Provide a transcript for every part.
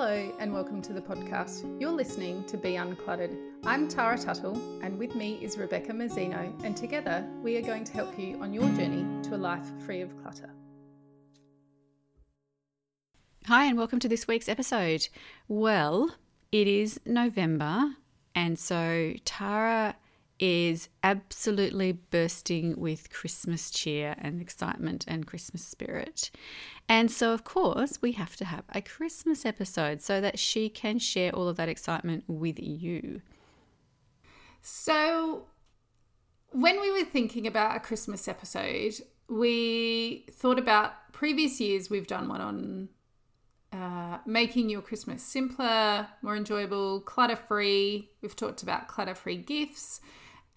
Hello, and welcome to the podcast. You're listening to Be Uncluttered. I'm Tara Tuttle, and with me is Rebecca Mazzino, and together we are going to help you on your journey to a life free of clutter. Hi, and welcome to this week's episode. Well, it is November, and so Tara is absolutely bursting with Christmas cheer and excitement and Christmas spirit. And so, of course, we have to have a Christmas episode so that she can share all of that excitement with you. So, when we were thinking about a Christmas episode, we thought about previous years we've done one on uh, making your Christmas simpler, more enjoyable, clutter free. We've talked about clutter free gifts.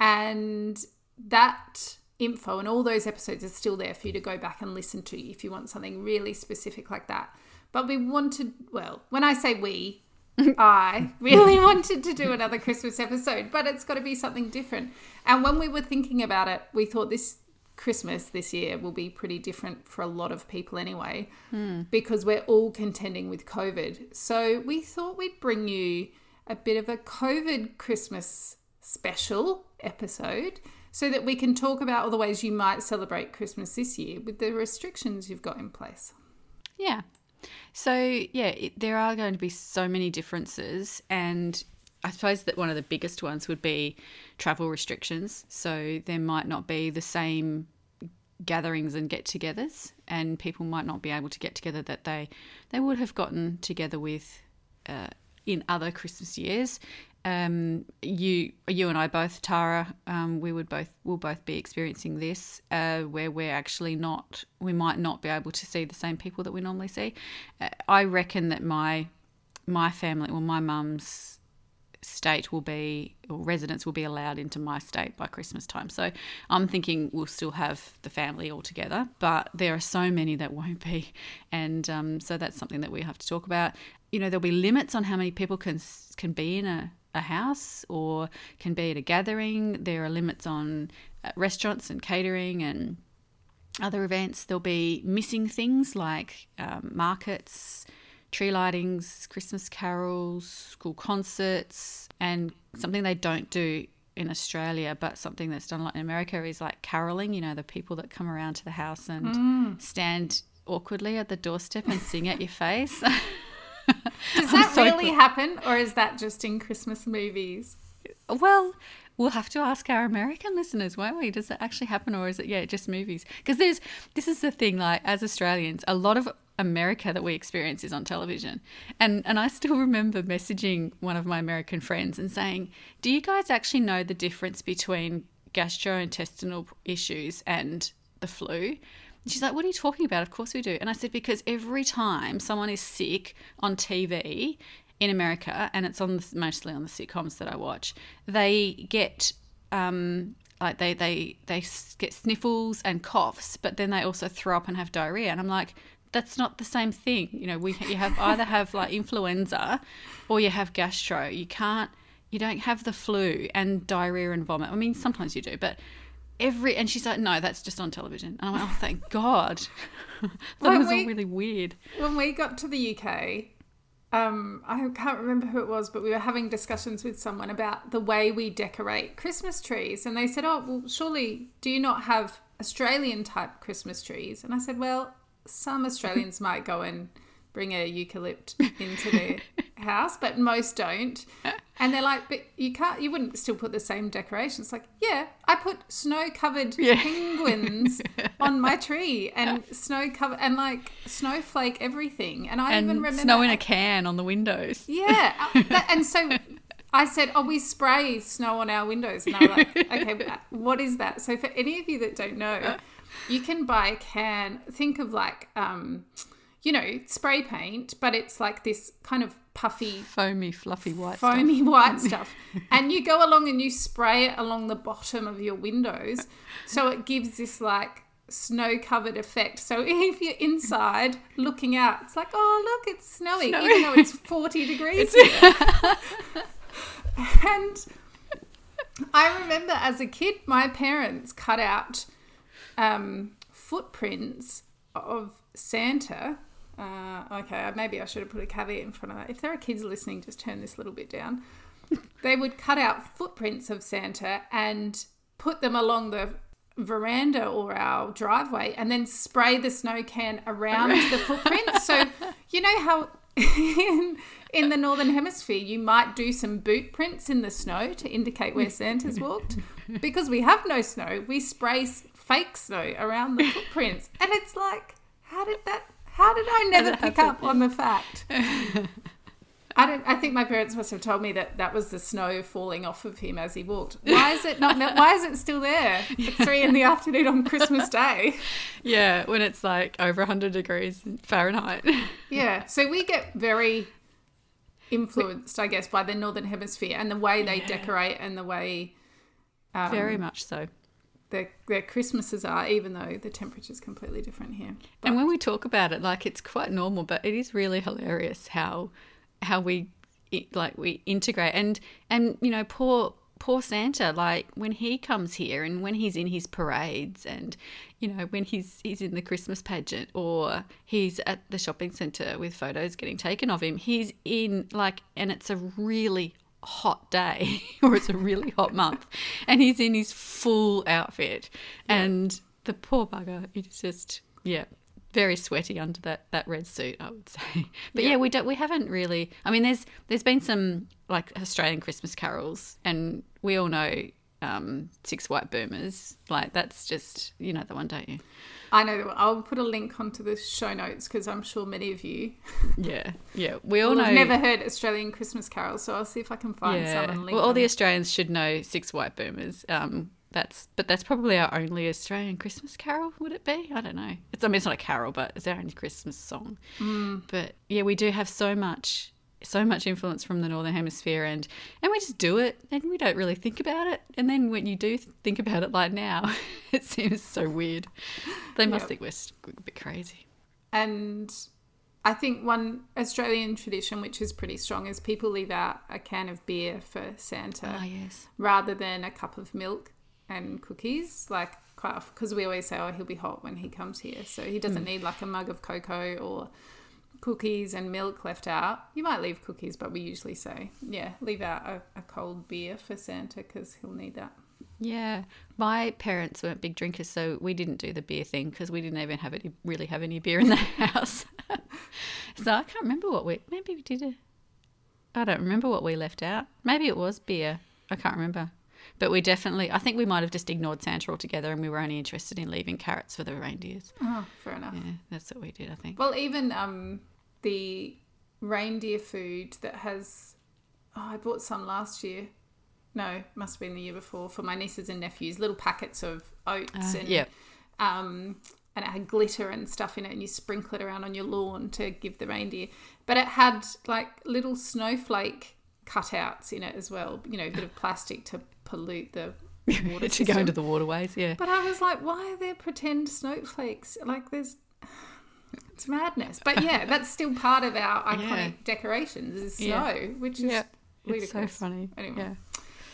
And that info and all those episodes are still there for you to go back and listen to if you want something really specific like that. But we wanted, well, when I say we, I really wanted to do another Christmas episode, but it's got to be something different. And when we were thinking about it, we thought this Christmas this year will be pretty different for a lot of people anyway, mm. because we're all contending with COVID. So we thought we'd bring you a bit of a COVID Christmas special episode so that we can talk about all the ways you might celebrate Christmas this year with the restrictions you've got in place. Yeah. So, yeah, it, there are going to be so many differences. And I suppose that one of the biggest ones would be travel restrictions. So, there might not be the same gatherings and get togethers, and people might not be able to get together that they, they would have gotten together with. Uh, in other Christmas years, um, you you and I both, Tara, um, we would both will both be experiencing this, uh, where we're actually not, we might not be able to see the same people that we normally see. Uh, I reckon that my my family, well, my mum's state will be, or residents will be allowed into my state by Christmas time. So I'm thinking we'll still have the family all together, but there are so many that won't be, and um, so that's something that we have to talk about. You know, there'll be limits on how many people can can be in a a house or can be at a gathering. There are limits on uh, restaurants and catering and other events. There'll be missing things like um, markets, tree lightings, Christmas carols, school concerts, and something they don't do in Australia, but something that's done a lot in America is like caroling. You know, the people that come around to the house and mm. stand awkwardly at the doorstep and sing at your face. Does that so really happen, or is that just in Christmas movies? Well, we'll have to ask our American listeners, won't we? Does that actually happen, or is it yeah, just movies? Because there's this is the thing. Like as Australians, a lot of America that we experience is on television, and and I still remember messaging one of my American friends and saying, "Do you guys actually know the difference between gastrointestinal issues and the flu?" She's like, What are you talking about? Of course we do. And I said, Because every time someone is sick on TV in America, and it's on the, mostly on the sitcoms that I watch, they get. Um, like they, they they get sniffles and coughs, but then they also throw up and have diarrhea. And I'm like, that's not the same thing. You know, we you have either have like influenza, or you have gastro. You can't, you don't have the flu and diarrhea and vomit. I mean, sometimes you do, but every and she's like, no, that's just on television. And I went, oh, thank God. that was we, all really weird. When we got to the UK, um, I can't remember who it was, but we were having discussions with someone about the way we decorate Christmas trees, and they said, "Oh, well, surely do you not have Australian type Christmas trees?" And I said, "Well, some Australians might go and." Bring a eucalypt into their house, but most don't. And they're like, but you can't, you wouldn't still put the same decorations. Like, yeah, I put snow covered yeah. penguins on my tree and snow covered and like snowflake everything. And I and even remember snow in a can on the windows. Yeah. Uh, that, and so I said, oh, we spray snow on our windows. And I'm like, okay, what is that? So for any of you that don't know, you can buy a can, think of like, um, you know, spray paint, but it's like this kind of puffy, foamy, fluffy white, foamy stuff. white stuff. and you go along and you spray it along the bottom of your windows, so it gives this like snow-covered effect. So if you're inside looking out, it's like, oh look, it's snowing, Snowy. even though it's forty degrees here. and I remember as a kid, my parents cut out um, footprints of Santa Uh, okay, maybe I should have put a caveat in front of that. If there are kids listening, just turn this little bit down. they would cut out footprints of Santa and put them along the veranda or our driveway and then spray the snow can around the footprints. So, you know how in, in the northern hemisphere you might do some boot prints in the snow to indicate where Santa's walked? Because we have no snow, we spray fake snow around the footprints. And it's like, how did that how did I never pick up on the fact? I don't. I think my parents must have told me that that was the snow falling off of him as he walked. Why is it not? Why is it still there at three in the afternoon on Christmas Day? Yeah, when it's like over hundred degrees Fahrenheit. Yeah, so we get very influenced, I guess, by the northern hemisphere and the way they yeah. decorate and the way. Um, very much so their their Christmases are, even though the temperature's completely different here. But, and when we talk about it, like it's quite normal, but it is really hilarious how how we like we integrate and and you know poor poor Santa like when he comes here and when he's in his parades and you know when he's he's in the Christmas pageant or he's at the shopping center with photos getting taken of him he's in like and it's a really hot day or it's a really hot month and he's in his full outfit yeah. and the poor bugger it's just yeah very sweaty under that that red suit i would say but yeah. yeah we don't we haven't really i mean there's there's been some like australian christmas carols and we all know um, six white boomers like that's just you know the one don't you I know. I'll put a link onto the show notes because I'm sure many of you. Yeah, yeah. We all know. never heard Australian Christmas carols, so I'll see if I can find yeah. some and link. Well, all them. the Australians should know Six White Boomers. Um, that's but that's probably our only Australian Christmas carol. Would it be? I don't know. It's I mean it's not a carol, but it's our only Christmas song. Mm. But yeah, we do have so much so much influence from the northern hemisphere and and we just do it and we don't really think about it and then when you do think about it like now it seems so weird they must yep. think we're a bit crazy and i think one australian tradition which is pretty strong is people leave out a can of beer for santa oh, yes. rather than a cup of milk and cookies like quite often because we always say oh he'll be hot when he comes here so he doesn't mm. need like a mug of cocoa or cookies and milk left out. You might leave cookies, but we usually say, yeah, leave out a, a cold beer for Santa because he'll need that. Yeah, my parents weren't big drinkers, so we didn't do the beer thing because we didn't even have any really have any beer in the house. so I can't remember what we maybe we did. I don't remember what we left out. Maybe it was beer. I can't remember. But we definitely, I think we might have just ignored Santa altogether and we were only interested in leaving carrots for the reindeers. Oh, fair enough. Yeah, that's what we did, I think. Well, even um, the reindeer food that has. Oh, I bought some last year. No, must have been the year before for my nieces and nephews. Little packets of oats uh, and yeah. um, and it had glitter and stuff in it, and you sprinkle it around on your lawn to give the reindeer. But it had like little snowflake cutouts in it as well. You know, a bit of plastic to pollute the water to go into the waterways. Yeah. But I was like, why are there pretend snowflakes? Like, there's it's madness. But yeah, that's still part of our iconic yeah. decorations is snow, yeah. which is yeah. It's so funny. Anyway. Yeah.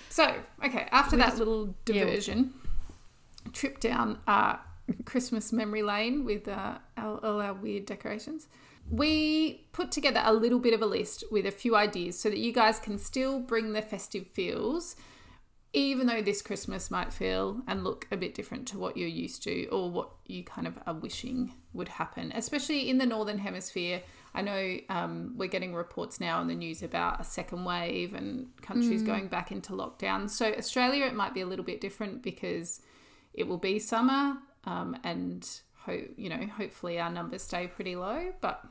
So, okay, after that little diversion, yeah. trip down uh, Christmas memory lane with uh, all, all our weird decorations, we put together a little bit of a list with a few ideas so that you guys can still bring the festive feels even though this Christmas might feel and look a bit different to what you're used to or what you kind of are wishing would happen, especially in the Northern Hemisphere. I know um, we're getting reports now in the news about a second wave and countries mm. going back into lockdown. So, Australia, it might be a little bit different because it will be summer um, and, hope you know, hopefully our numbers stay pretty low. But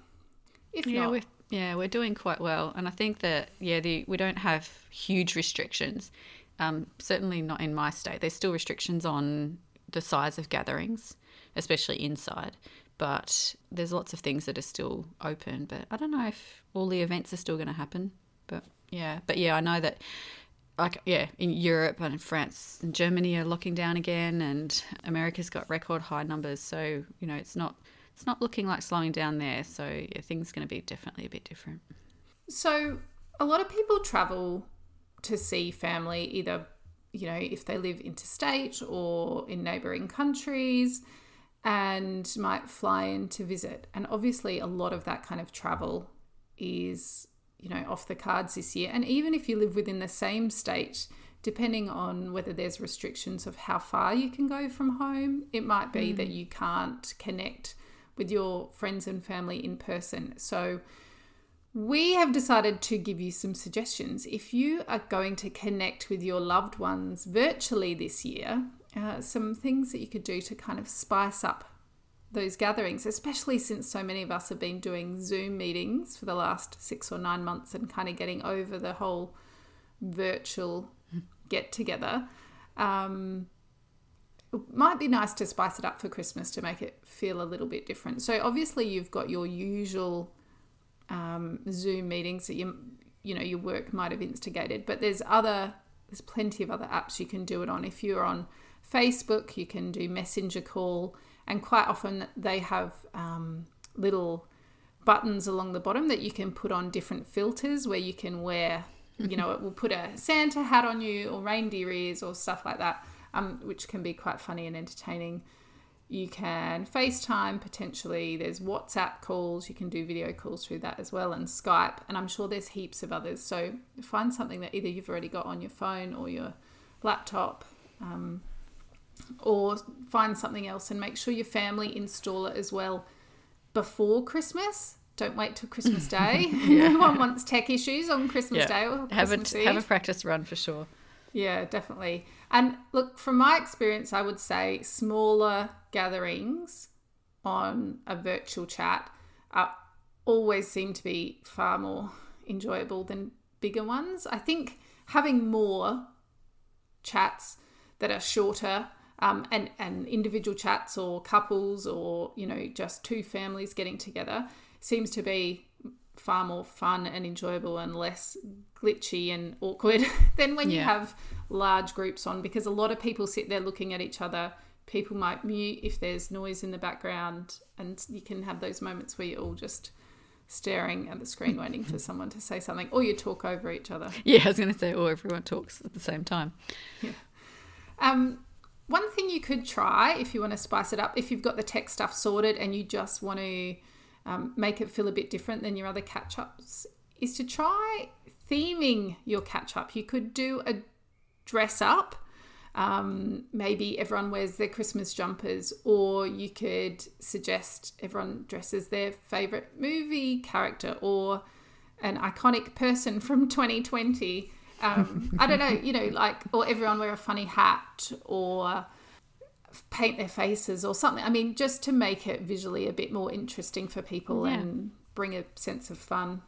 if yeah, not. We're, yeah, we're doing quite well. And I think that, yeah, the, we don't have huge restrictions um, certainly not in my state. There's still restrictions on the size of gatherings, especially inside. But there's lots of things that are still open. But I don't know if all the events are still going to happen. But yeah, but yeah, I know that like yeah, in Europe and France and Germany are locking down again, and America's got record high numbers. So you know, it's not it's not looking like slowing down there. So yeah, things going to be definitely a bit different. So a lot of people travel to see family either you know if they live interstate or in neighboring countries and might fly in to visit. And obviously, a lot of that kind of travel is, you know, off the cards this year. And even if you live within the same state, depending on whether there's restrictions of how far you can go from home, it might be mm. that you can't connect with your friends and family in person. So, we have decided to give you some suggestions. If you are going to connect with your loved ones virtually this year, uh, some things that you could do to kind of spice up those gatherings, especially since so many of us have been doing Zoom meetings for the last six or nine months and kind of getting over the whole virtual get together. Um, it might be nice to spice it up for Christmas to make it feel a little bit different. So, obviously, you've got your usual um, Zoom meetings that you you know your work might have instigated, but there's other there's plenty of other apps you can do it on. If you're on Facebook, you can do Messenger call, and quite often they have um, little buttons along the bottom that you can put on different filters where you can wear, you know, it will put a Santa hat on you or reindeer ears or stuff like that, um, which can be quite funny and entertaining. You can FaceTime potentially. There's WhatsApp calls. You can do video calls through that as well, and Skype. And I'm sure there's heaps of others. So find something that either you've already got on your phone or your laptop. Um, or find something else and make sure your family install it as well before Christmas. Don't wait till Christmas Day. yeah. No one wants tech issues on Christmas yeah. Day or have Christmas a, Eve. Have a practice run for sure. Yeah, definitely. And look, from my experience, I would say smaller gatherings on a virtual chat are, always seem to be far more enjoyable than bigger ones. I think having more chats that are shorter um, and and individual chats or couples or you know just two families getting together seems to be far more fun and enjoyable and less glitchy and awkward than when yeah. you have large groups on because a lot of people sit there looking at each other. People might mute if there's noise in the background and you can have those moments where you're all just staring at the screen waiting for someone to say something or you talk over each other. Yeah i was going to say or everyone talks at the same time. Yeah. Um one thing you could try if you want to spice it up, if you've got the tech stuff sorted and you just want to um, make it feel a bit different than your other catch ups, is to try theming your catch up. You could do a dress up. Um, maybe everyone wears their Christmas jumpers, or you could suggest everyone dresses their favorite movie character or an iconic person from 2020 um, I don't know, you know, like, or everyone wear a funny hat or paint their faces or something. I mean, just to make it visually a bit more interesting for people yeah. and bring a sense of fun.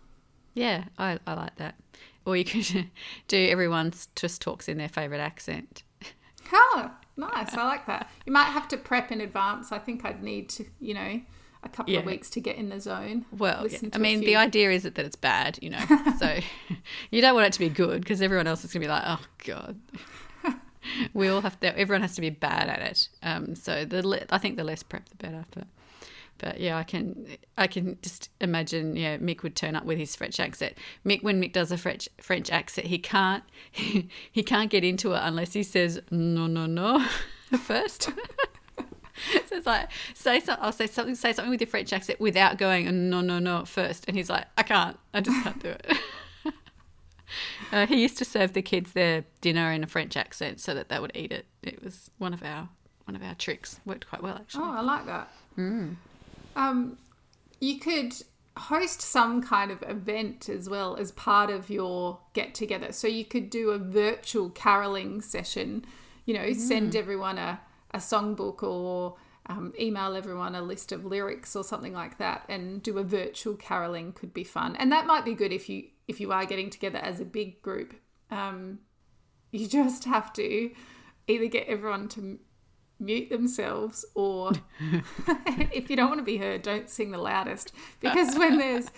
Yeah, I, I like that. Or you could do everyone's just talks in their favourite accent. Oh, nice. I like that. You might have to prep in advance. I think I'd need to, you know, a couple yeah. of weeks to get in the zone. Well, yeah. I mean, the idea is that, that it's bad, you know. so you don't want it to be good because everyone else is going to be like, oh god. We all have to. Everyone has to be bad at it. Um, so the I think the less prep, the better. But but yeah, I can I can just imagine. Yeah, Mick would turn up with his French accent. Mick, when Mick does a French French accent, he can't he, he can't get into it unless he says no no no first. so it's like say something. I'll say something. Say something with your French accent without going no no no first. And he's like, I can't. I just can't do it. uh, he used to serve the kids their dinner in a French accent so that they would eat it. It was one of our one of our tricks. Worked quite well actually. Oh, I like that. Mm. Um, you could host some kind of event as well as part of your get together. So you could do a virtual caroling session. You know, mm. send everyone a a songbook or um, email everyone a list of lyrics or something like that and do a virtual caroling could be fun and that might be good if you if you are getting together as a big group um, you just have to either get everyone to mute themselves or if you don't want to be heard don't sing the loudest. Because when there's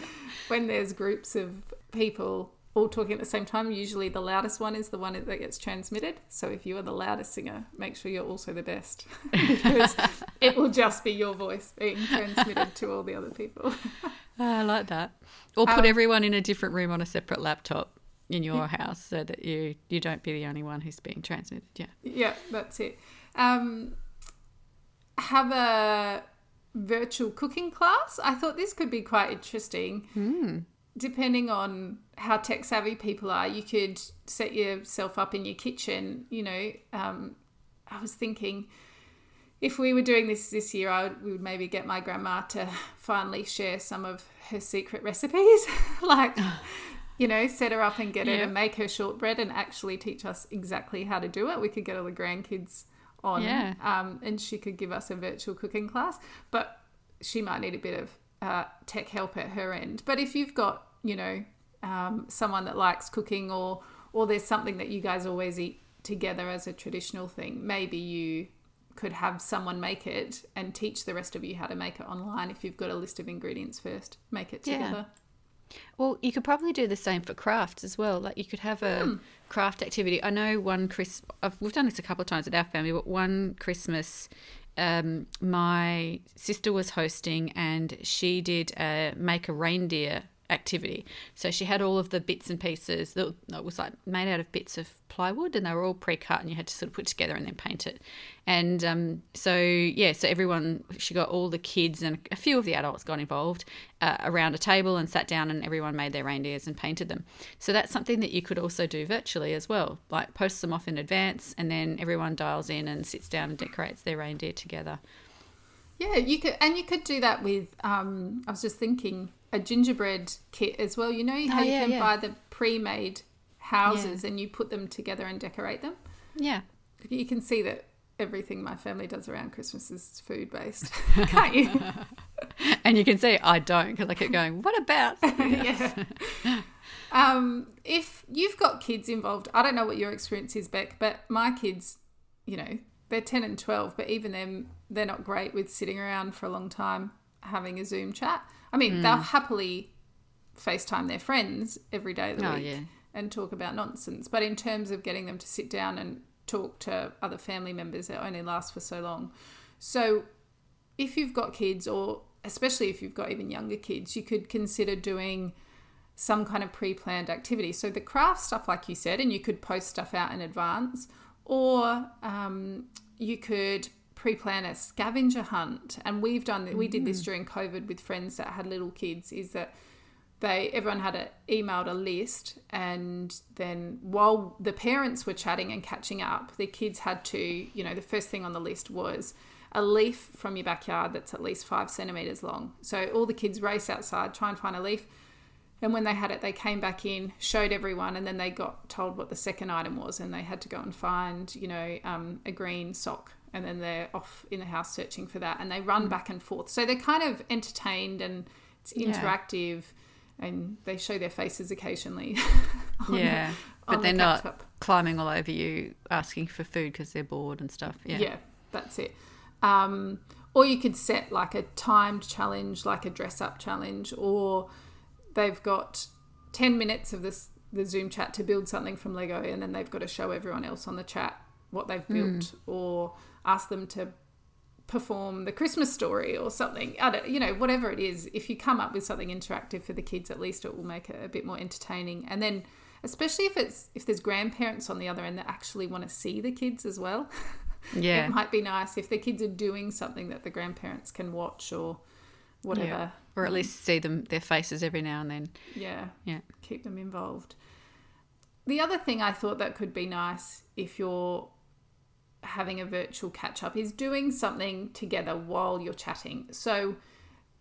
when there's groups of people all talking at the same time, usually the loudest one is the one that gets transmitted. So if you are the loudest singer, make sure you're also the best because it will just be your voice being transmitted to all the other people. I like that. Or put um, everyone in a different room on a separate laptop in your house so that you you don't be the only one who's being transmitted. Yeah. Yeah, that's it. Um, have a virtual cooking class. I thought this could be quite interesting. Depending on how tech savvy people are, you could set yourself up in your kitchen. You know, um, I was thinking if we were doing this this year, I would, we would maybe get my grandma to finally share some of her secret recipes. like, you know, set her up and get her Yeah. to make her shortbread and actually teach us exactly how to do it. We could get all the grandkids on, Yeah. um, and she could give us a virtual cooking class. But she might need a bit of uh, tech help at her end. But if you've got, you know, um, someone that likes cooking, or or there's something that you guys always eat together as a traditional thing, maybe you could have someone make it and teach the rest of you how to make it online. If you've got a list of ingredients first, make it Yeah. together. Well, you could probably do the same for crafts as well. Like you could have a Hmm. craft activity. I know one Chris. We've done this a couple of times at our family, but one Christmas, um, my sister was hosting and she did a make a reindeer activity. So she had all of the bits and pieces that was like made out of bits of plywood, and they were all pre-cut, and you had to sort of put together and then paint it. And um, so yeah, so everyone she got all the kids and a few of the adults got involved uh, around a table and sat down, and everyone made their reindeers and painted them. So that's something that you could also do virtually as well. Like post them off in advance, and then everyone dials in and sits down and decorates their reindeer together. Yeah, you could, and you could do that with. Um, I was just thinking a gingerbread kit as well. You know how Oh, you can yeah. buy the pre-made houses and you put them together and decorate them. Yeah. You can see that everything my family does around Christmas is food based, can't you? And you can see I don't because I keep going. What about? yeah. Um, if you've got kids involved, I don't know what your experience is, Beck, but my kids, you know, they're 10 and 12, but even them, they're not great with sitting around for a long time having a Zoom chat. I mean, they'll happily FaceTime their friends every day of the Oh, week yeah. and talk about nonsense. But in terms of getting them to sit down and talk to other family members, it only lasts for so long. So if you've got kids, or especially if you've got even younger kids, you could consider doing some kind of pre-planned activity. So the craft stuff, like you said, and you could post stuff out in advance, or um, you could pre-plan a scavenger hunt. And we've done we did this mm. during COVID with friends that had little kids. Is that they everyone had a, emailed a list, and then while the parents were chatting and catching up, the kids had to, you know, the first thing on the list was a leaf from your backyard that's at least five centimeters long. So all the kids race outside, try and find a leaf. And when they had it, they came back in, showed everyone, and then they got told what the second item was, and they had to go and find, you know, um, a green sock, and then they're off in the house searching for that, and they run back and forth. So they're kind of entertained and it's Yeah. interactive, and they show their faces occasionally. on the- Yeah. But the they're not catch-up. climbing all over you asking for food because they're bored and stuff. Yeah. Yeah, that's it. Um, or you could set like a timed challenge, like a dress up challenge, or they've got 10 minutes of this the Zoom chat to build something from Lego, and then they've got to show everyone else on the chat what they've hmm. built, or ask them to perform the Christmas story or something. I don't, you know, whatever it is. If you come up with something interactive for the kids, at least it will make it a bit more entertaining. And then, especially if it's if there's grandparents on the other end that actually want to see the kids as well. Yeah. It might be nice if the kids are doing something that the grandparents can watch or whatever. Yeah. Or at least see them their faces every now and then. Yeah, Yeah. keep them involved. The other thing I thought that could be nice if you're having a virtual catch up is doing something together while you're chatting. So,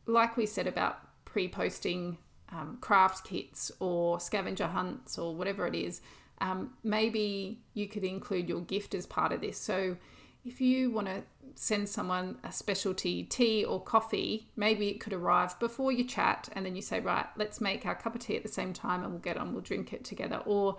like we said about pre posting um, craft kits or scavenger hunts or whatever it is, um, maybe you could include your gift as part of this. So, if you want to send someone a specialty tea or coffee, maybe it could arrive before you chat, and then you say, Right, let's make our cup of tea at the same time and we'll get on, we'll drink it together. Or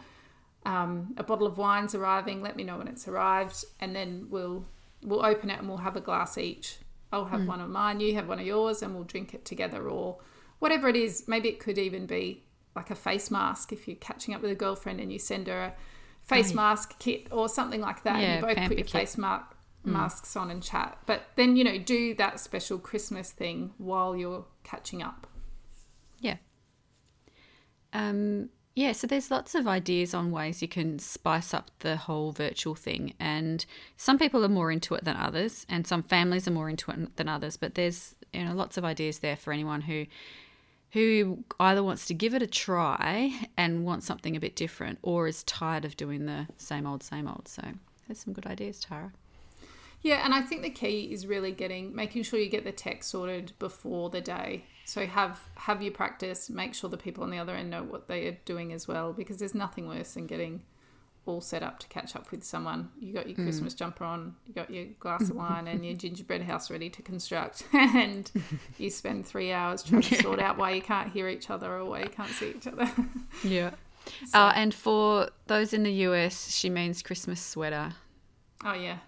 um, a bottle of wine's arriving, let me know when it's arrived, and then we'll we'll open it and we'll have a glass each. I'll have one of mine, you have one of yours, and we'll drink it together, or whatever it is. Maybe it could even be like a face mask if you're catching up with a girlfriend and you send her a face Right. mask kit or something like that. Yeah, and you both put your kit. face ma- masks on and chat. But then, you know, do that special Christmas thing while you're catching up. Yeah. Um, Yeah, so there's lots of ideas on ways you can spice up the whole virtual thing. And some people are more into it than others, and some families are more into it than others. But there's you know lots of ideas there for anyone who who either wants to give it a try and wants something a bit different, or is tired of doing the same old, same old. So there's some good ideas, Tara. Yeah, and I think the key is really getting making sure you get the tech sorted before the day. So have have your practice, make sure the people on the other end know what they are doing as well, because there's nothing worse than getting all set up to catch up with someone. You got your mm. Christmas jumper on, you got your glass of wine and your gingerbread house ready to construct, and you spend three hours trying to sort out why you can't hear each other or why you can't see each other. yeah. So. Uh, and for those in the US, she means Christmas sweater. Oh yeah.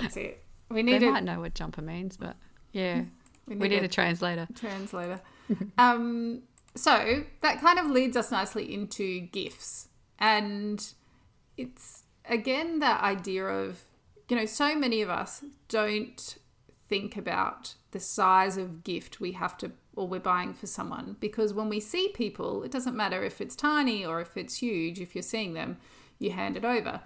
That's it. We need. They a, might know what jumper means, but yeah, we need, we need a, a, translator. Translator. um. So that kind of leads us nicely into gifts, and it's again that idea of you know so many of us don't think about the size of gift we have to or we're buying for someone. Because when we see people it doesn't matter if it's tiny or if it's huge if you're seeing them you hand it over.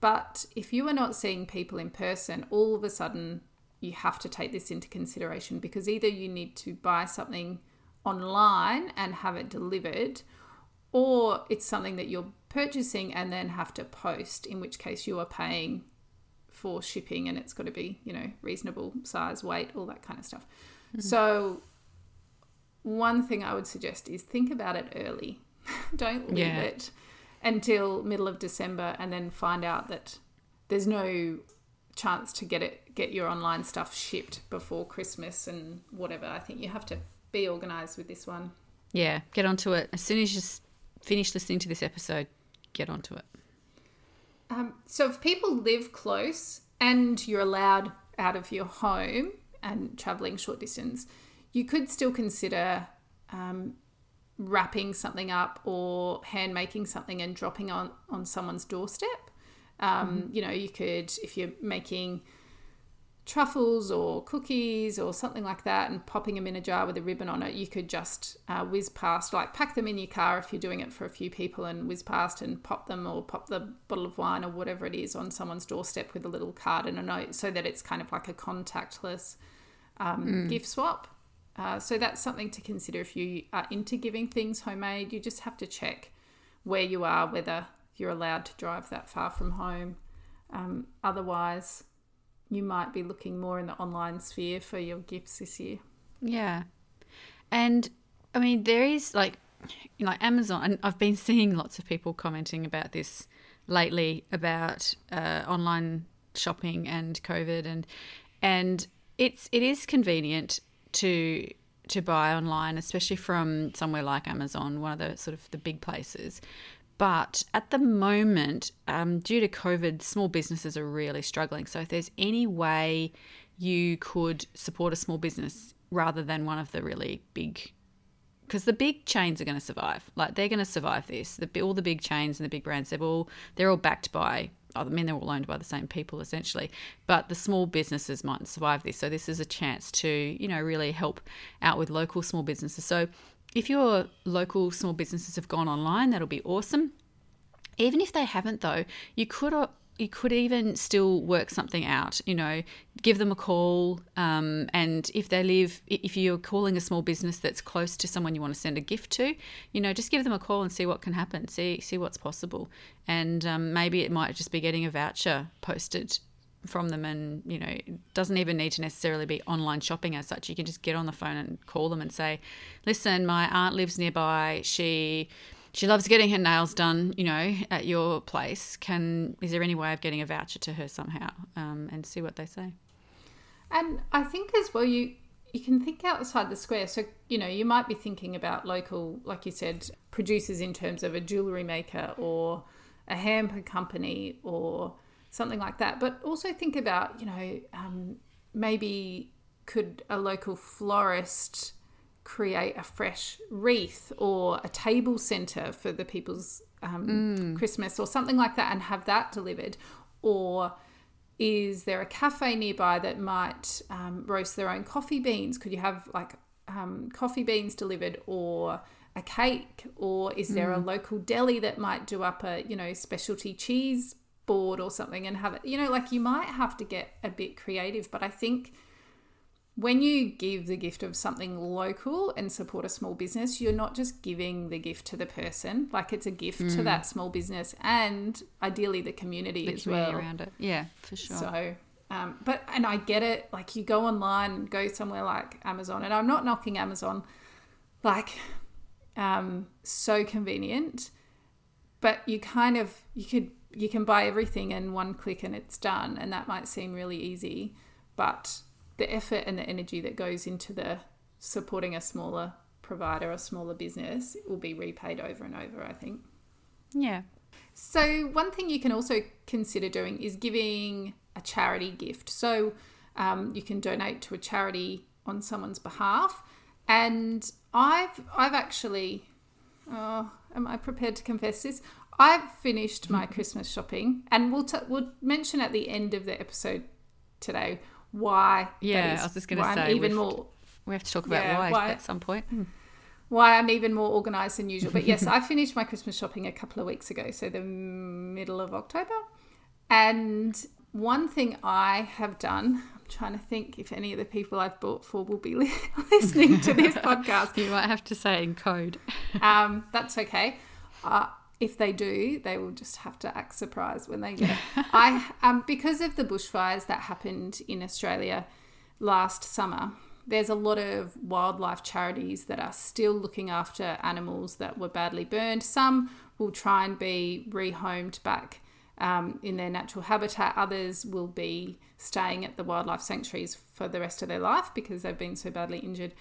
But if you are not seeing people in person, all of a sudden you have to take this into consideration because either you need to buy something online and have it delivered, or it's something that you're purchasing and then have to post, in which case you are paying for shipping and it's got to be, you know, reasonable size, weight, all that kind of stuff. Mm-hmm. So, one thing I would suggest is think about it early. Don't leave yeah. it until middle of December and then find out that there's no chance to get it get your online stuff shipped before Christmas and whatever. I think you have to be organized with this one. Yeah, get onto it. As soon as you finish listening to this episode, get onto it. Um, so if people live close and you're allowed out of your home and traveling short distance, you could still consider um, wrapping something up or hand making something and dropping on on someone's doorstep. Um, mm-hmm. You know, you could if you're making truffles or cookies or something like that and popping them in a jar with a ribbon on it, you could just uh, whiz past, like pack them in your car if you're doing it for a few people and whiz past and pop them or pop the bottle of wine or whatever it is on someone's doorstep with a little card and a note so that it's kind of like a contactless um, mm. gift swap. Uh, so that's something to consider if you are into giving things homemade. You just have to check where you are, whether you're allowed to drive that far from home. Um, otherwise, you might be looking more in the online sphere for your gifts this year. Yeah. And I mean, there is like, you know, Amazon, and I've been seeing lots of people commenting about this lately about uh, online shopping and COVID, and and it's it is convenient to to buy online, especially from somewhere like Amazon, one of the sort of the big places. But at the moment, um, due to COVID, small businesses are really struggling. So if there's any way you could support a small business rather than one of the really big because the big chains are going to survive. Like they're going to survive this. The, all the big chains and the big brands, they're all they're all backed by I mean, they're all owned by the same people essentially, but the small businesses might survive this. So this is a chance to, you know, really help out with local small businesses. So if your local small businesses have gone online, that'll be awesome. Even if they haven't, though, you could you could even still work something out you know give them a call um, and if they live if you're calling a small business that's close to someone you want to send a gift to you know just give them a call and see what can happen see see what's possible and um, maybe it might just be getting a voucher posted from them and you know it doesn't even need to necessarily be online shopping as such you can just get on the phone and call them and say listen my aunt lives nearby she she loves getting her nails done, you know, at your place. Can is there any way of getting a voucher to her somehow? Um, and see what they say. And I think as well, you you can think outside the square. So you know, you might be thinking about local, like you said, producers in terms of a jewelry maker or a hamper company or something like that. But also think about, you know, um, maybe could a local florist create a fresh wreath or a table center for the people's um, mm. Christmas or something like that and have that delivered? Or is there a cafe nearby that might um, roast their own coffee beans? Could you have like um, coffee beans delivered or a cake or is there a local deli that might do up a you know specialty cheese board or something and have it you know like you might have to get a bit creative but i think when you give the gift of something local and support a small business you're not just giving the gift to the person like it's a gift to that small business and ideally the community The as community well around it. Yeah, for sure. so, um, but and I get it. Like you go online, go somewhere like Amazon, and I'm not knocking Amazon. Like, um, so convenient, but you kind of you could you can buy everything in one click and it's done, and that might seem really easy, but the effort and the energy that goes into the supporting a smaller provider, a smaller business, will be repaid over and over. I think. yeah. So, one thing you can also consider doing is giving a charity gift. So, um, you can donate to a charity on someone's behalf. And I've I've actually, oh, am I prepared to confess this? I've finished my Christmas shopping, and we'll t- we'll mention at the end of the episode today why. that Yeah, is, I was just why I'm say, even more We have to talk about Yeah, why, why- at some point. why I'm even more organized than usual. But yes, I finished my Christmas shopping a couple of weeks ago, so the middle of October. And one thing I have done, I'm trying to think if any of the people I've bought for will be li- listening to this podcast. You might have to say in code. Um, that's okay. Uh, if they do, they will just have to act surprised when they get. I um, because of the bushfires that happened in Australia last summer. There's a lot of wildlife charities that are still looking after animals that were badly burned. Some will try and be rehomed back um, in their natural habitat. Others will be staying at the wildlife sanctuaries for the rest of their life because they've been so badly injured.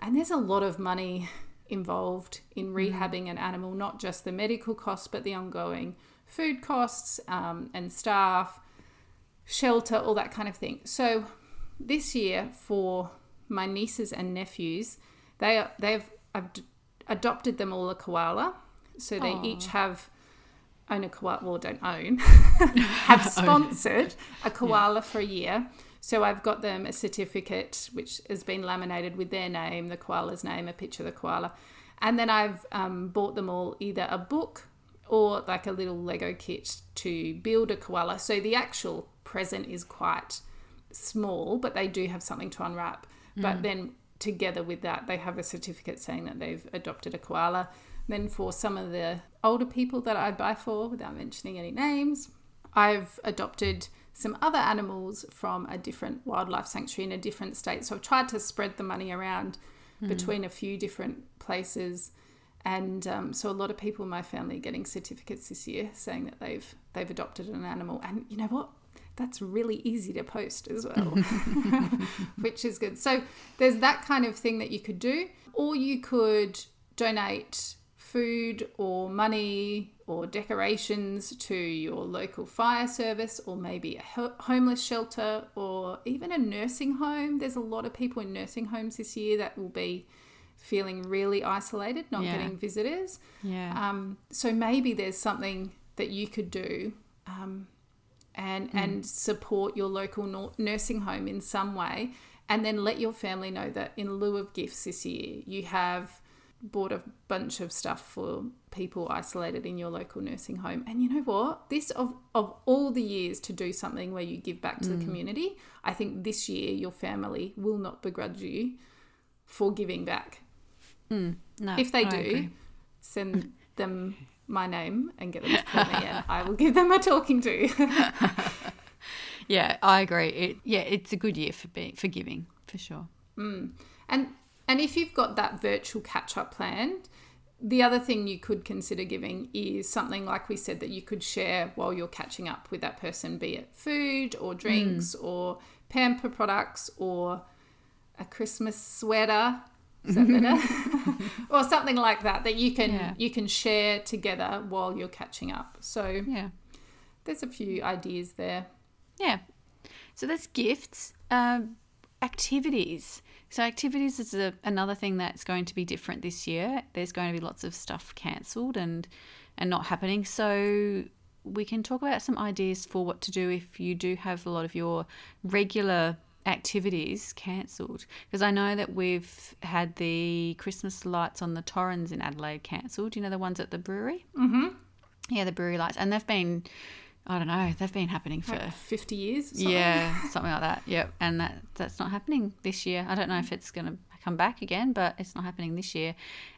And there's a lot of money involved in rehabbing an animal, not just the medical costs, but the ongoing food costs um, and staff, shelter, all that kind of thing. So this year for my nieces and nephews, they they've I've d- adopted them all a koala, so they Aw. each have own a koala. Well, don't own, have sponsored a koala for a year. So I've got them a certificate which has been laminated with their name, the koala's name, a picture of the koala, and then I've um, bought them all either a book or like a little Lego kit to build a koala. So the actual present is quite small, but they do have something to unwrap. But then together with that, they have a certificate saying that they've adopted a koala. Then for some of the older people that I buy for, without mentioning any names, I've adopted some other animals from a different wildlife sanctuary in a different state. So I've tried to spread the money around between a few different places. And um, so a lot of people in my family are getting certificates this year saying that they've they've adopted an animal. And you know what? That's really easy to post as well, which is good. So there's that kind of thing that you could do, or you could donate food or money or decorations to your local fire service or maybe a homeless shelter or even a nursing home. There's a lot of people in nursing homes this year that will be feeling really isolated, not Yeah. getting visitors. Yeah. Um, so maybe there's something that you could do um, and and support your local nursing home in some way, and then let your family know that in lieu of gifts this year, you have bought a bunch of stuff for people isolated in your local nursing home. And you know what? This of of all the years to do something where you give back to the mm. community, I think this year your family will not begrudge you for giving back. Mm. no, If they I do, agree. send them my name and get them to call me, and I will give them a talking to. Yeah, I agree. It yeah, it's a good year for being for giving for sure. Mm. and and if you've got that virtual catch up planned, the other thing you could consider giving is something like we said that you could share while you're catching up with that person, be it food or drinks or pamper products or a Christmas sweater. Is that better? or something like that that you can Yeah. you can share together while you're catching up. So Yeah. there's a few ideas there. Yeah. So that's gifts. Um, activities. So activities is a, another thing that's going to be different this year. There's going to be lots of stuff cancelled and and not happening. So we can talk about some ideas for what to do if you do have a lot of your regular activities cancelled because I know that we've had the Christmas lights on the Torrens in Adelaide cancelled. You know the ones at the brewery. Mm-hmm. Yeah, the brewery lights, and they've been. I don't know. They've been happening for Like 50 years? or something? yeah, something like that. Yep, and that that's not happening this year. I don't know if it's going to come back again, but it's not happening this year.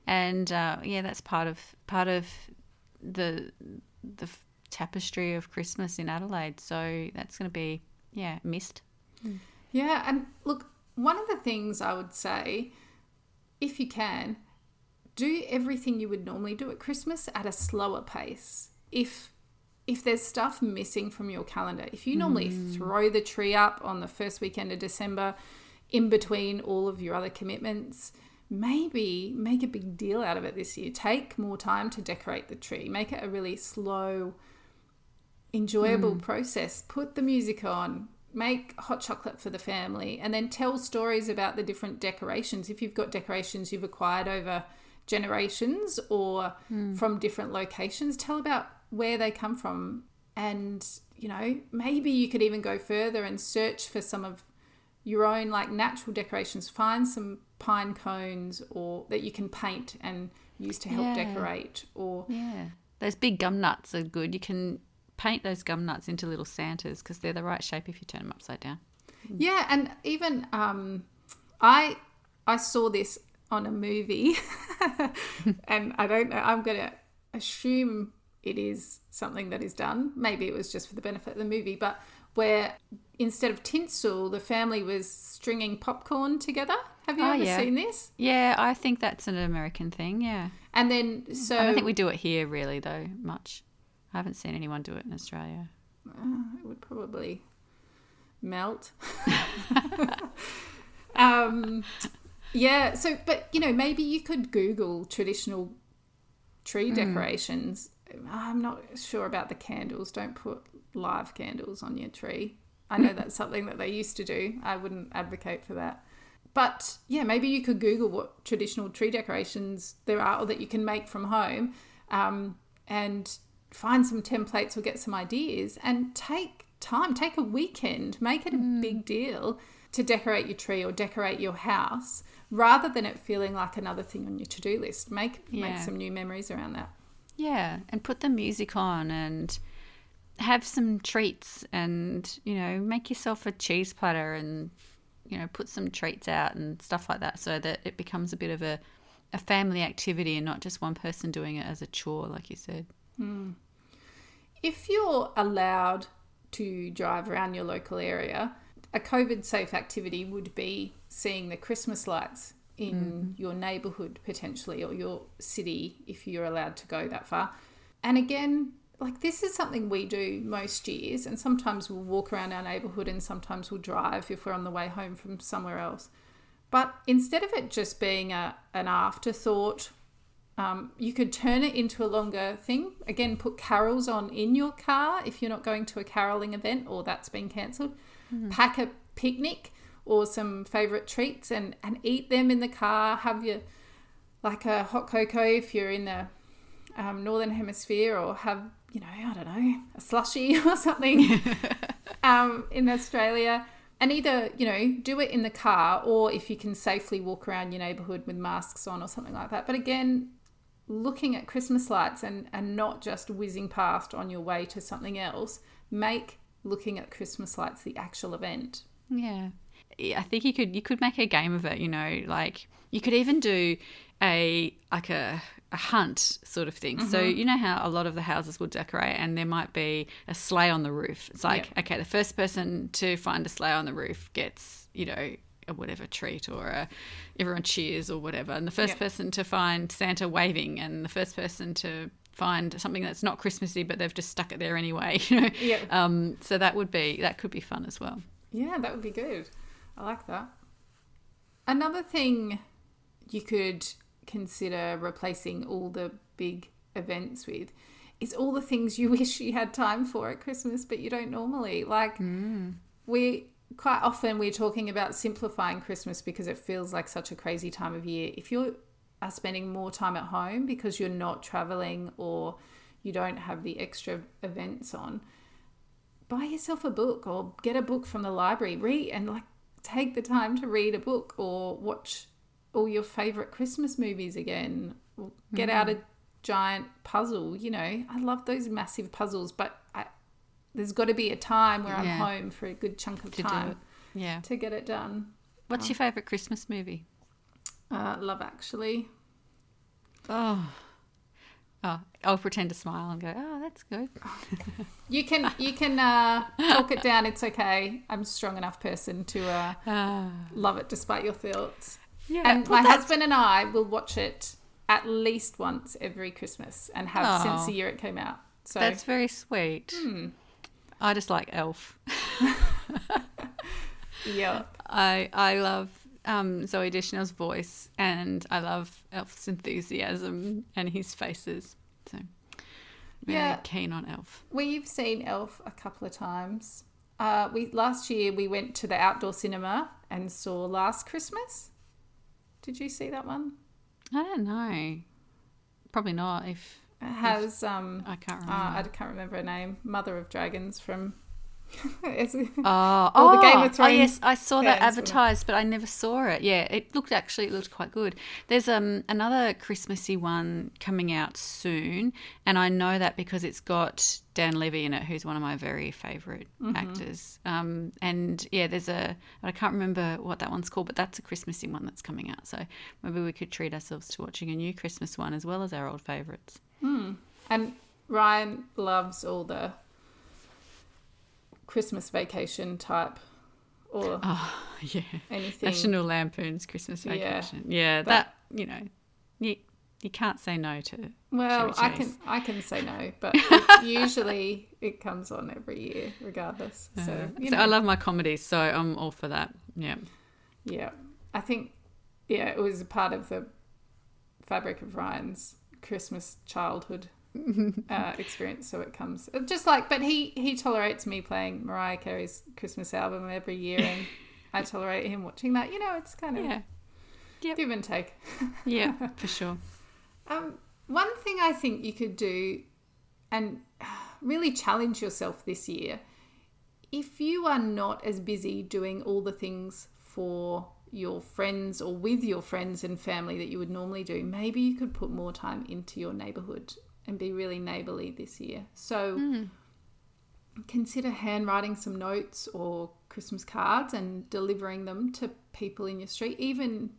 And uh, yeah, that's part of part of the the tapestry of Christmas in Adelaide. So that's going to be yeah missed. Yeah, and look, one of the things I would say, if you can, do everything you would normally do at Christmas at a slower pace. If if there's stuff missing from your calendar, if you normally mm. throw the tree up on the first weekend of December, in between all of your other commitments, maybe make a big deal out of it this year. Take more time to decorate the tree. Make it a really slow, enjoyable mm. process. Put the music on, make hot chocolate for the family, and then tell stories about the different decorations. If you've got decorations you've acquired over generations or hmm. from different locations, tell about where they come from. And, you know, maybe you could even go further and search for some of your own like natural decorations. Find some pine cones or that you can paint and use to help Yeah. decorate or Yeah, those big gum nuts are good. You can paint those gum nuts into little Santas because they're the right shape if you turn them upside down. Yeah, and even um, I I saw this on a movie, and I don't know. I'm gonna assume it is something that is done. Maybe it was just for the benefit of the movie, but where instead of tinsel, the family was stringing popcorn together. Have you Oh, ever yeah. seen this? Yeah, I think that's an American thing. Yeah, And then so I don't think we do it here really though much. I haven't seen anyone do it in Australia. it would probably melt. um, yeah. So, but you know, maybe you could Google traditional tree decorations. I'm not sure about the candles. Don't put live candles on your tree. I know that's something that they used to do. I wouldn't advocate for that. But yeah, maybe you could Google what traditional tree decorations there are or that you can make from home um, and find some templates or get some ideas and take time, take a weekend, make it a big deal to decorate your tree or decorate your house rather than it feeling like another thing on your to do list. Make, make some new memories around that. Yeah, and put the music on and have some treats and you know make yourself a cheese platter and you know put some treats out and stuff like that so that it becomes a bit of a a family activity and not just one person doing it as a chore like you said. Hmm. If you're allowed to drive around your local area, a COVID safe activity would be seeing the Christmas lights in your neighborhood potentially or your city if you're allowed to go that far. And again, like this is something we do most years, and sometimes we'll walk around our neighborhood and sometimes we'll drive if we're on the way home from somewhere else. But instead of it just being a, an afterthought um, you could turn it into a longer thing. Again, put carols on in your car if you're not going to a caroling event or that's been cancelled. Pack a picnic or some favourite treats and, and eat them in the car. Have your like a hot cocoa if you're in the um, northern hemisphere, or have you know I don't know a slushy or something um, in Australia. And either, you know, do it in the car or if you can safely walk around your neighborhood with masks on or something like that. But again, looking at Christmas lights and, and not just whizzing past on your way to something else, make looking at Christmas lights the actual event. Yeah. I think you could you could make a game of it, you know, like you could even do a like a a hunt sort of thing. So you know how a lot of the houses will decorate and there might be a sleigh on the roof. It's like, okay, the first person to find a sleigh on the roof gets, you know, a whatever treat or a, everyone cheers or whatever. And the first Yep. person to find Santa waving and the first person to find something that's not Christmassy but they've just stuck it there anyway, you know. Yeah. Um, so that would be that could be fun as well. Yeah, that would be good. I like that. Another thing you could consider replacing all the big events with is all the things you wish you had time for at Christmas, but you don't normally. Like, hmm. we quite often we're talking about simplifying Christmas because it feels like such a crazy time of year. If you are spending more time at home because you're not traveling or you don't have the extra events on, buy yourself a book or get a book from the library read and like take the time to read a book or watch all your favorite Christmas movies again. Or get out a giant puzzle. You know, I love those massive puzzles, but I, there's got to be a time where I'm home for a good chunk of To time. Yeah. to get it done. What's your favourite Christmas movie? Uh, love Actually. Oh. Oh, I'll pretend to smile and go, oh, that's good. You can you can uh, talk it down. It's okay. I'm a strong enough person to uh, Ah. love it despite your thoughts. yeah. And well, my that's- husband and I will watch it at least once every Christmas and have since Oh. the year it came out. So That's very sweet. Hmm. I just like Elf. yeah, I I love um, Zooey Deschanel's voice, and I love Elf's enthusiasm and his faces. So, very Yeah. keen on Elf. we've seen Elf a couple of times. Uh, we last year we went to the outdoor cinema and saw Last Christmas. Did you see that one? I don't know. Probably not. If It has um, I can't uh, remember. I can't remember her name. Mother of Dragons from. It's- Oh, All the oh, Game of Thrones. Oh yes, I saw that fans, wasn't it? advertised, but I never saw it. Yeah, it looked actually it looked quite good. There's um another Christmassy one coming out soon, and I know that because it's got Dan Levy in it, who's one of my very favorite Mm-hmm. actors. Um, and yeah, there's a I can't remember what that one's called, but that's a Christmassy one that's coming out. So maybe we could treat ourselves to watching a new Christmas one as well as our old favorites. And Ryan loves all the Christmas vacation type or Oh yeah, anything. National Lampoon's Christmas Vacation. Yeah, but- that you know, you you can't say no to. well, I can I can say no, but it, usually it comes on every year, regardless. So Uh, so I love my comedies, so I'm all for that. Yeah. yeah, I think yeah, it was a part of the fabric of Ryan's Christmas childhood uh, experience. So it comes just like, but he he tolerates me playing Mariah Carey's Christmas album every year, and I tolerate him watching that. You know, it's kind of Yeah. Yep. give and take. Yeah, for sure. Um, one thing I think you could do and really challenge yourself this year if you are not as busy doing all the things for your friends or with your friends and family that you would normally do, maybe you could put more time into your neighborhood and be really neighborly this year. So consider handwriting some notes or Christmas cards and delivering them to people in your street, even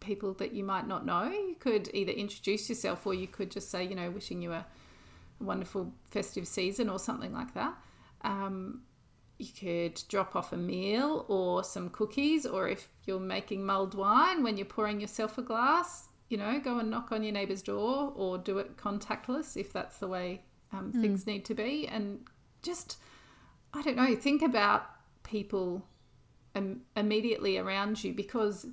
people that you might not know. You could either introduce yourself or you could just say, you know, wishing you a wonderful festive season or something like that. Um, you could drop off a meal or some cookies, or if you're making mulled wine, when you're pouring yourself a glass, you know, go and knock on your neighbour's door or do it contactless if that's the way um, things need to be. And just, I don't know, think about people um, immediately around you because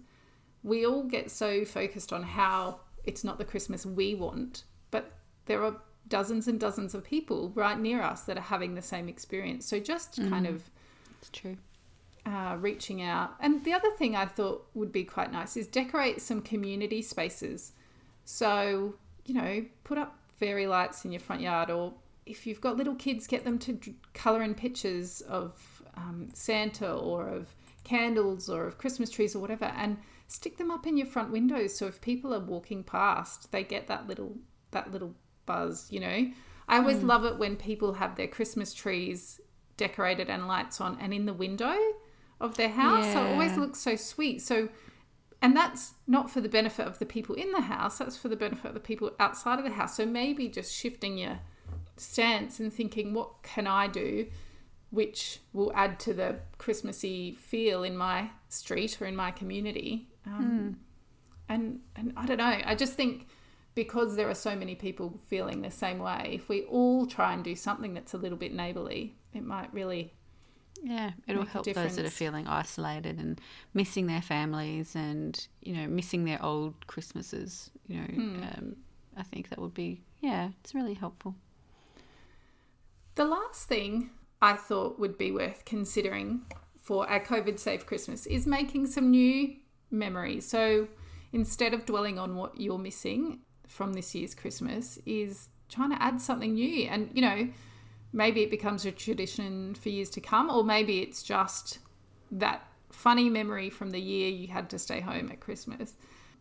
we all get so focused on how it's not the Christmas we want, but there are dozens and dozens of people right near us that are having the same experience. So just kind of It's true. Uh, reaching out. And the other thing I thought would be quite nice is decorate some community spaces. So, you know, put up fairy lights in your front yard, or if you've got little kids, get them to d- colour in pictures of um, Santa or of candles or of Christmas trees or whatever, and stick them up in your front windows. So if people are walking past, they get that little that little buzz. You know, I always love it when people have their Christmas trees decorated and lights on, and in the window of their house. So it always looks so sweet. So, and that's not for the benefit of the people in the house, that's for the benefit of the people outside of the house. So maybe just shifting your stance and thinking, what can I do which will add to the Christmassy feel in my street or in my community? Um, And, and I don't know, I just think because there are so many people feeling the same way, if we all try and do something that's a little bit neighbourly, it might really Yeah, it'll help those that are feeling isolated and missing their families and you know missing their old Christmases. You know, Hmm. um, I think that would be yeah, it's really helpful. The last thing I thought would be worth considering for a COVID safe Christmas is making some new memories. So instead of dwelling on what you're missing from this year's Christmas, is trying to add something new. And, you know, maybe it becomes a tradition for years to come, or maybe it's just that funny memory from the year you had to stay home at Christmas.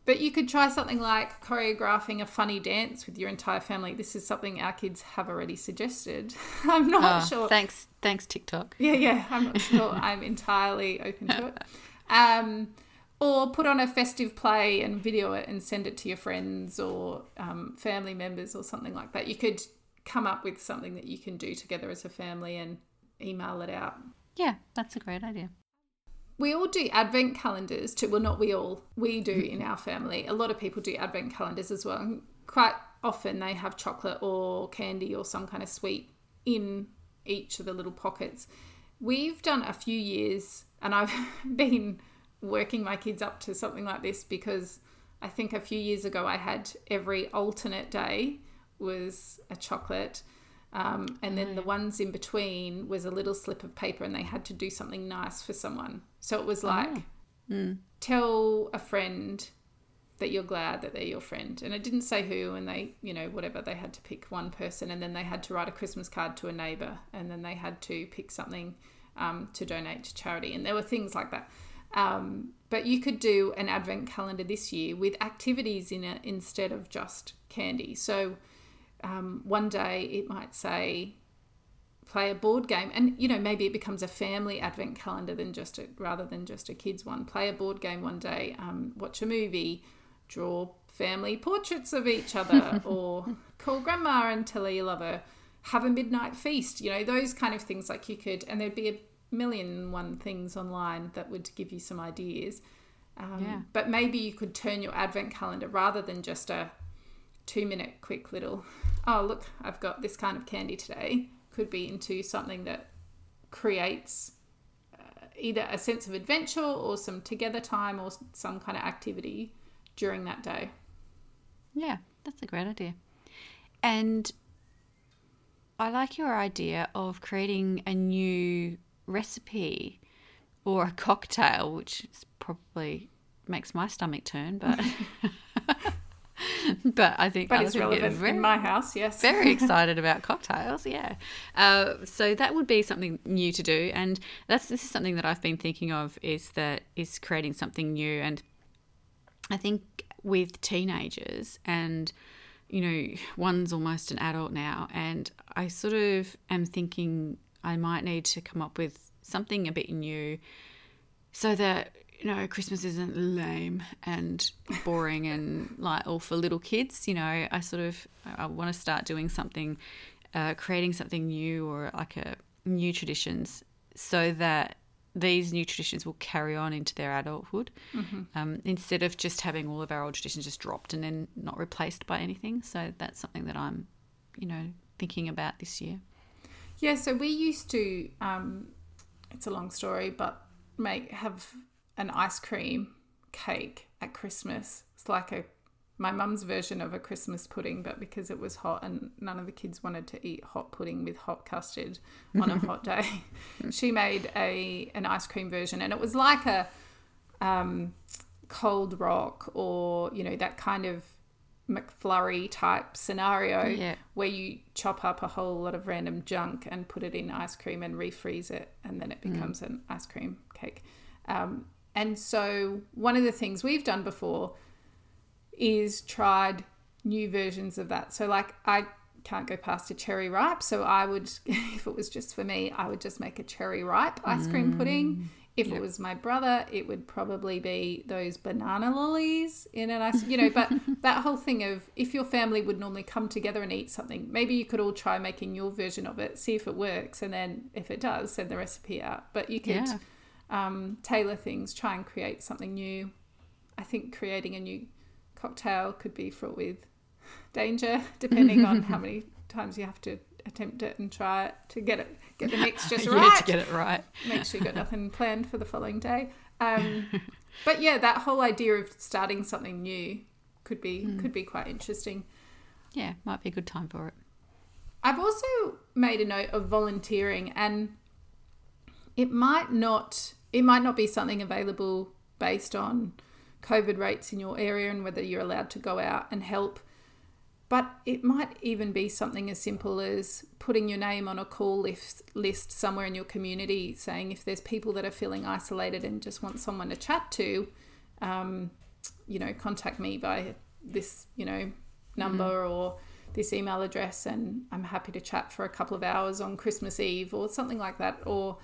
But you could try something like choreographing a funny dance with your entire family. This is something our kids have already suggested. I'm not Oh, sure. Thanks, thanks TikTok. Yeah, yeah, I'm not sure. I'm entirely open to it. Um, or put on a festive play and video it and send it to your friends or um, family members or something like that. You could come up with something that you can do together as a family and email it out. Yeah, that's a great idea. We all do advent calendars too. Well, not we all. We do in our family. A lot of people do advent calendars as well. And quite often they have chocolate or candy or some kind of sweet in each of the little pockets. We've done a few years, and I've been working my kids up to something like this because I think a few years ago I had every alternate day was a chocolate. Um, and then the ones in between was a little slip of paper, and they had to do something nice for someone. So it was like, tell a friend that you're glad that they're your friend. And it didn't say who, and they, you know, whatever, they had to pick one person, and then they had to write a Christmas card to a neighbor, and then they had to pick something um, to donate to charity. And there were things like that. Um, but you could do an advent calendar this year with activities in it instead of just candy. So um, one day it might say play a board game. And you know maybe it becomes a family advent calendar than just a rather than just a kids one. Play a board game one day um, watch a movie draw family portraits of each other or call grandma and tell her you love her. Have a midnight feast you know those kind of things. Like you could and there'd be a million and one things online that would give you some ideas. Um, Yeah. but maybe you could turn your advent calendar rather than just a two minute quick little oh look i've got this kind of candy today could be into something that creates uh, either a sense of adventure or some together time or some kind of activity during that day Yeah, that's a great idea. And I like your idea of creating a new recipe or a cocktail, which is probably makes my stomach turn, but but I think but it's relevant very, in my house yes very excited about cocktails. Yeah, uh, so that would be something new to do, and that's this is something that I've been thinking of is that is creating something new, and I think with teenagers and you know one's almost an adult now, and I sort of am thinking I might need to come up with something a bit new, so that you know Christmas isn't lame and boring and like all for little kids. You know, I sort of I want to start doing something, uh, creating something new or like a new traditions, so that these new traditions will carry on into their adulthood um, instead of just having all of our old traditions just dropped and then not replaced by anything. So that's something that I'm, you know, thinking about this year. Yeah, so we used to. Um, it's a long story, but make have an ice cream cake at Christmas. It's like a my mum's version of a Christmas pudding, but because it was hot and none of the kids wanted to eat hot pudding with hot custard on a hot day, she made a an ice cream version, and it was like a um, cold rock or you know that kind of McFlurry type scenario Yeah. where you chop up a whole lot of random junk and put it in ice cream and refreeze it, and then it becomes an ice cream cake. Um, and so, one of the things we've done before is tried new versions of that. So, like, I can't go past a cherry ripe, so I would, if it was just for me, I would just make a cherry ripe ice cream mm. pudding. If it was my brother, it would probably be those banana lollies in an ice, you know. But that whole thing of if your family would normally come together and eat something, maybe you could all try making your version of it, see if it works, and then if it does, send the recipe out. But you could Yeah. Um, tailor things, try and create something new. I think creating a new cocktail could be fraught with danger, depending on how many times you have to attempt it and try it to get it get the mix just yeah, right to get it right. make sure you got nothing planned for the following day. Um, but yeah, that whole idea of starting something new could be could be quite interesting. Yeah, might be a good time for it. I've also made a note of volunteering, and it might not it might not be something available based on COVID rates in your area and whether you're allowed to go out and help. But it might even be something as simple as putting your name on a call list, list somewhere in your community saying if there's people that are feeling isolated and just want someone to chat to, um, you know, contact me by this, you know, number mm. or this email address and I'm happy to chat for a couple of hours on Christmas Eve or something like that. Or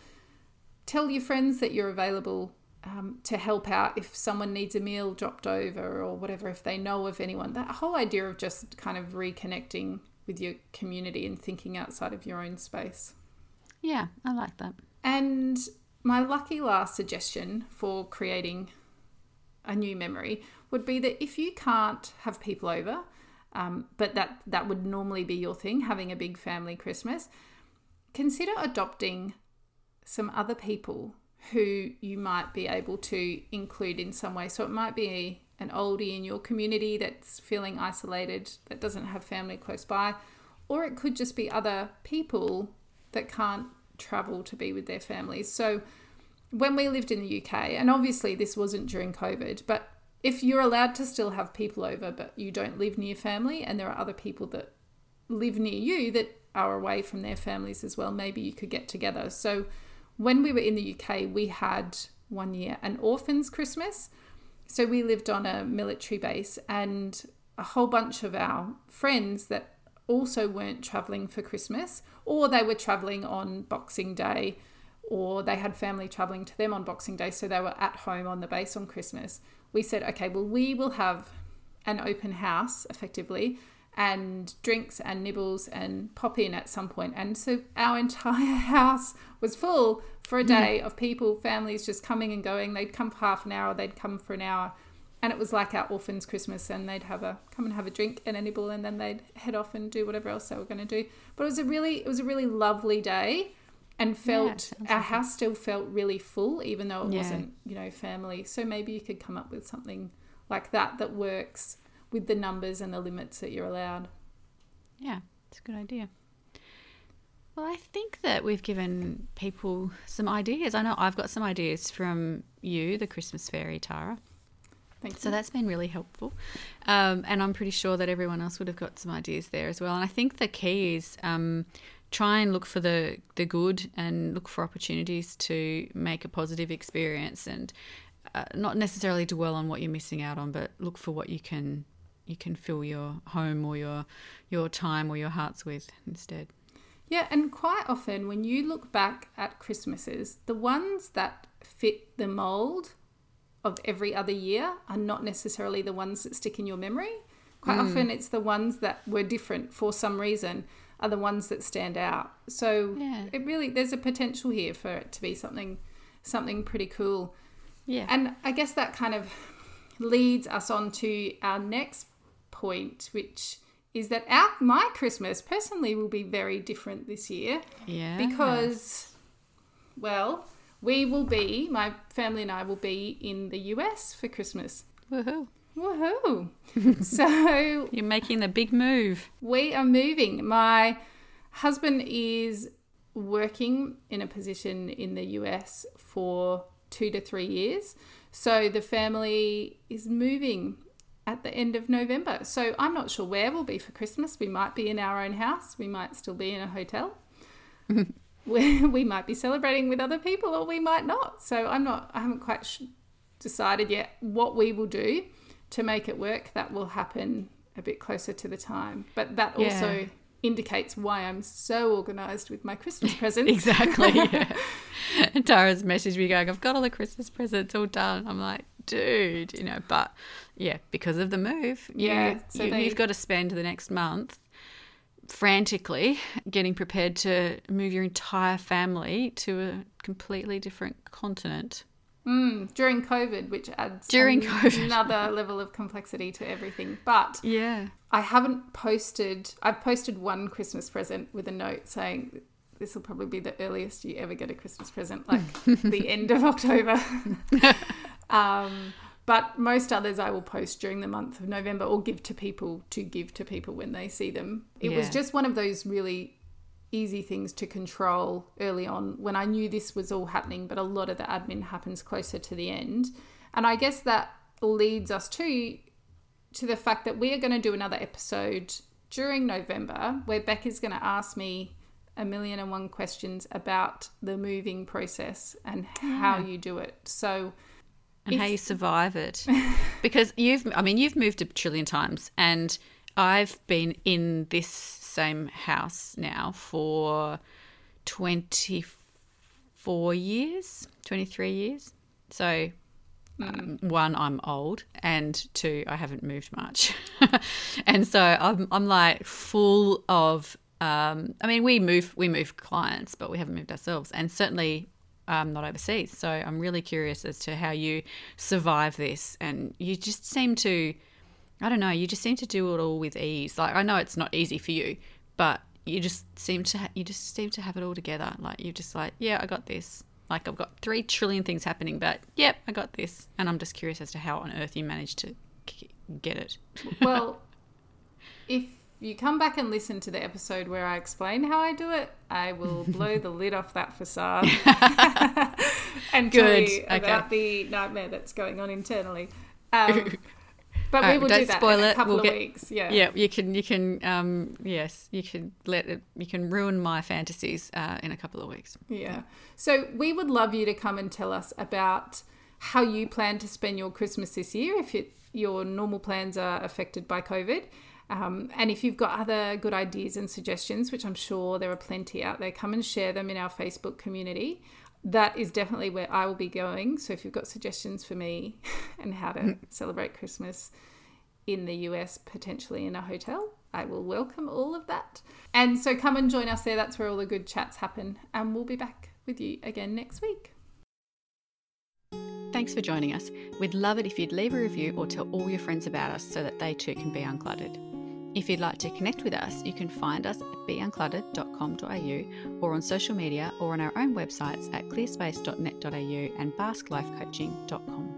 tell your friends that you're available um, to help out if someone needs a meal dropped over or whatever, if they know of anyone. That whole idea of just kind of reconnecting with your community and thinking outside of your own space. Yeah, I like that. And my lucky last suggestion for creating a new memory would be that if you can't have people over, um, but that that would normally be your thing, having a big family Christmas, consider adopting some other people who you might be able to include in some way. So it might be an oldie in your community that's feeling isolated, that doesn't have family close by, or it could just be other people that can't travel to be with their families. So when we lived in the UK, and obviously this wasn't during COVID, but if you're allowed to still have people over, but you don't live near family, and there are other people that live near you that are away from their families as well, maybe you could get together. So when we were in the UK, we had one year an orphans Christmas. So we lived on a military base, and a whole bunch of our friends that also weren't traveling for Christmas, or they were traveling on Boxing Day, or they had family traveling to them on Boxing Day, so they were at home on the base on Christmas. We said, okay, well, we will have an open house effectively and drinks and nibbles and pop in at some point. And so our entire house was full for a day mm. of people, families just coming and going. They'd come for half an hour, they'd come for an hour. And it was like our orphans Christmas and they'd have a come and have a drink and a nibble and then they'd head off and do whatever else they were going to do. But it was a really it was a really lovely day and felt yeah, our house still felt really full even though it yeah. wasn't, you know, family. So maybe you could come up with something like that that works with the numbers and the limits that you're allowed. Yeah, it's a good idea. Well, I think that we've given people some ideas. I know I've got some ideas from you, the Christmas fairy, Tara. Thanks. So that's been really helpful. Um, and I'm pretty sure that everyone else would have got some ideas there as well. And I think the key is um, try and look for the, the good and look for opportunities to make a positive experience and uh, not necessarily dwell on what you're missing out on, but look for what you can you can fill your home or your your time or your hearts with instead. Yeah, and quite often when you look back at Christmases, the ones that fit the mold of every other year are not necessarily the ones that stick in your memory. Quite mm. often it's the ones that were different for some reason are the ones that stand out. So yeah. it really there's a potential here for it to be something something pretty cool. Yeah. And I guess that kind of leads us on to our next point, which is that our my Christmas personally will be very different this year. Yeah. Because, well, we will be my family and I will be in the US for Christmas. Woohoo! Woohoo! so you're making the big move. We are moving. My husband is working in a position in the US for two to three years. So the family is moving at the end of November. So I'm not sure where we'll be for Christmas. We might be in our own house, we might still be in a hotel. we, we might be celebrating with other people or we might not. So I'm not, I haven't quite sh- decided yet what we will do to make it work. That will happen a bit closer to the time. But that yeah. also indicates why I'm so organized with my Christmas presents. exactly. Yeah. and Tara's messaged me going, I've got all the Christmas presents all done. I'm like, dude, you know, but yeah, because of the move, yeah, you, so you, they... you've got to spend the next month frantically getting prepared to move your entire family to a completely different continent. Mm, during COVID, which adds during COVID. another level of complexity to everything. But yeah, I haven't posted. I've posted one Christmas present with a note saying this will probably be the earliest you ever get a Christmas present, like the end of October. um, but most others I will post during the month of November or give to people to give to people when they see them. It yeah. was just one of those really easy things to control early on when I knew this was all happening, but a lot of the admin happens closer to the end. And I guess that leads us to to the fact that we are going to do another episode during November where Becca's going to ask me a million and one questions about the moving process and how you do it. So, and if, how you survive it. because you've, I mean, you've moved a trillion times, and I've been in this same house now for 24 years, 23 years. So, um, one, I'm old, and two, I haven't moved much. and so I'm, I'm like full of um, I mean, we move we move clients, but we haven't moved ourselves, and certainly um, not overseas. So I'm really curious as to how you survive this, and you just seem to, I don't know, you just seem to do it all with ease. Like I know it's not easy for you, but you just seem to ha- you just seem to have it all together. Like you're just like, yeah, I got this. Like I've got three trillion things happening, but yep, I got this. And I'm just curious as to how on earth you managed to get it. well, if you come back and listen to the episode where I explain how I do it, I will blow the lid off that facade and Good. tell you about the nightmare that's going on internally. Um, but we will do that spoil in a couple we'll of get, weeks. Yeah, yeah. You can, you can, um, yes, you can let it. You can ruin my fantasies uh, in a couple of weeks. Yeah. So we would love you to come and tell us about how you plan to spend your Christmas this year. If it, your normal plans are affected by COVID. Um, and if you've got other good ideas and suggestions, which I'm sure there are plenty out there, come and share them in our Facebook community. That is definitely where I will be going. So if you've got suggestions for me and how to mm. celebrate Christmas in the US, potentially in a hotel, I will welcome all of that. And so come and join us there. That's where all the good chats happen. And we'll be back with you again next week. Thanks for joining us. We'd love it if you'd leave a review or tell all your friends about us so that they too can be uncluttered. If you'd like to connect with us, you can find us at beuncluttered.com.au or on social media or on our own websites at clearspace.net.au and basklifecoaching.com.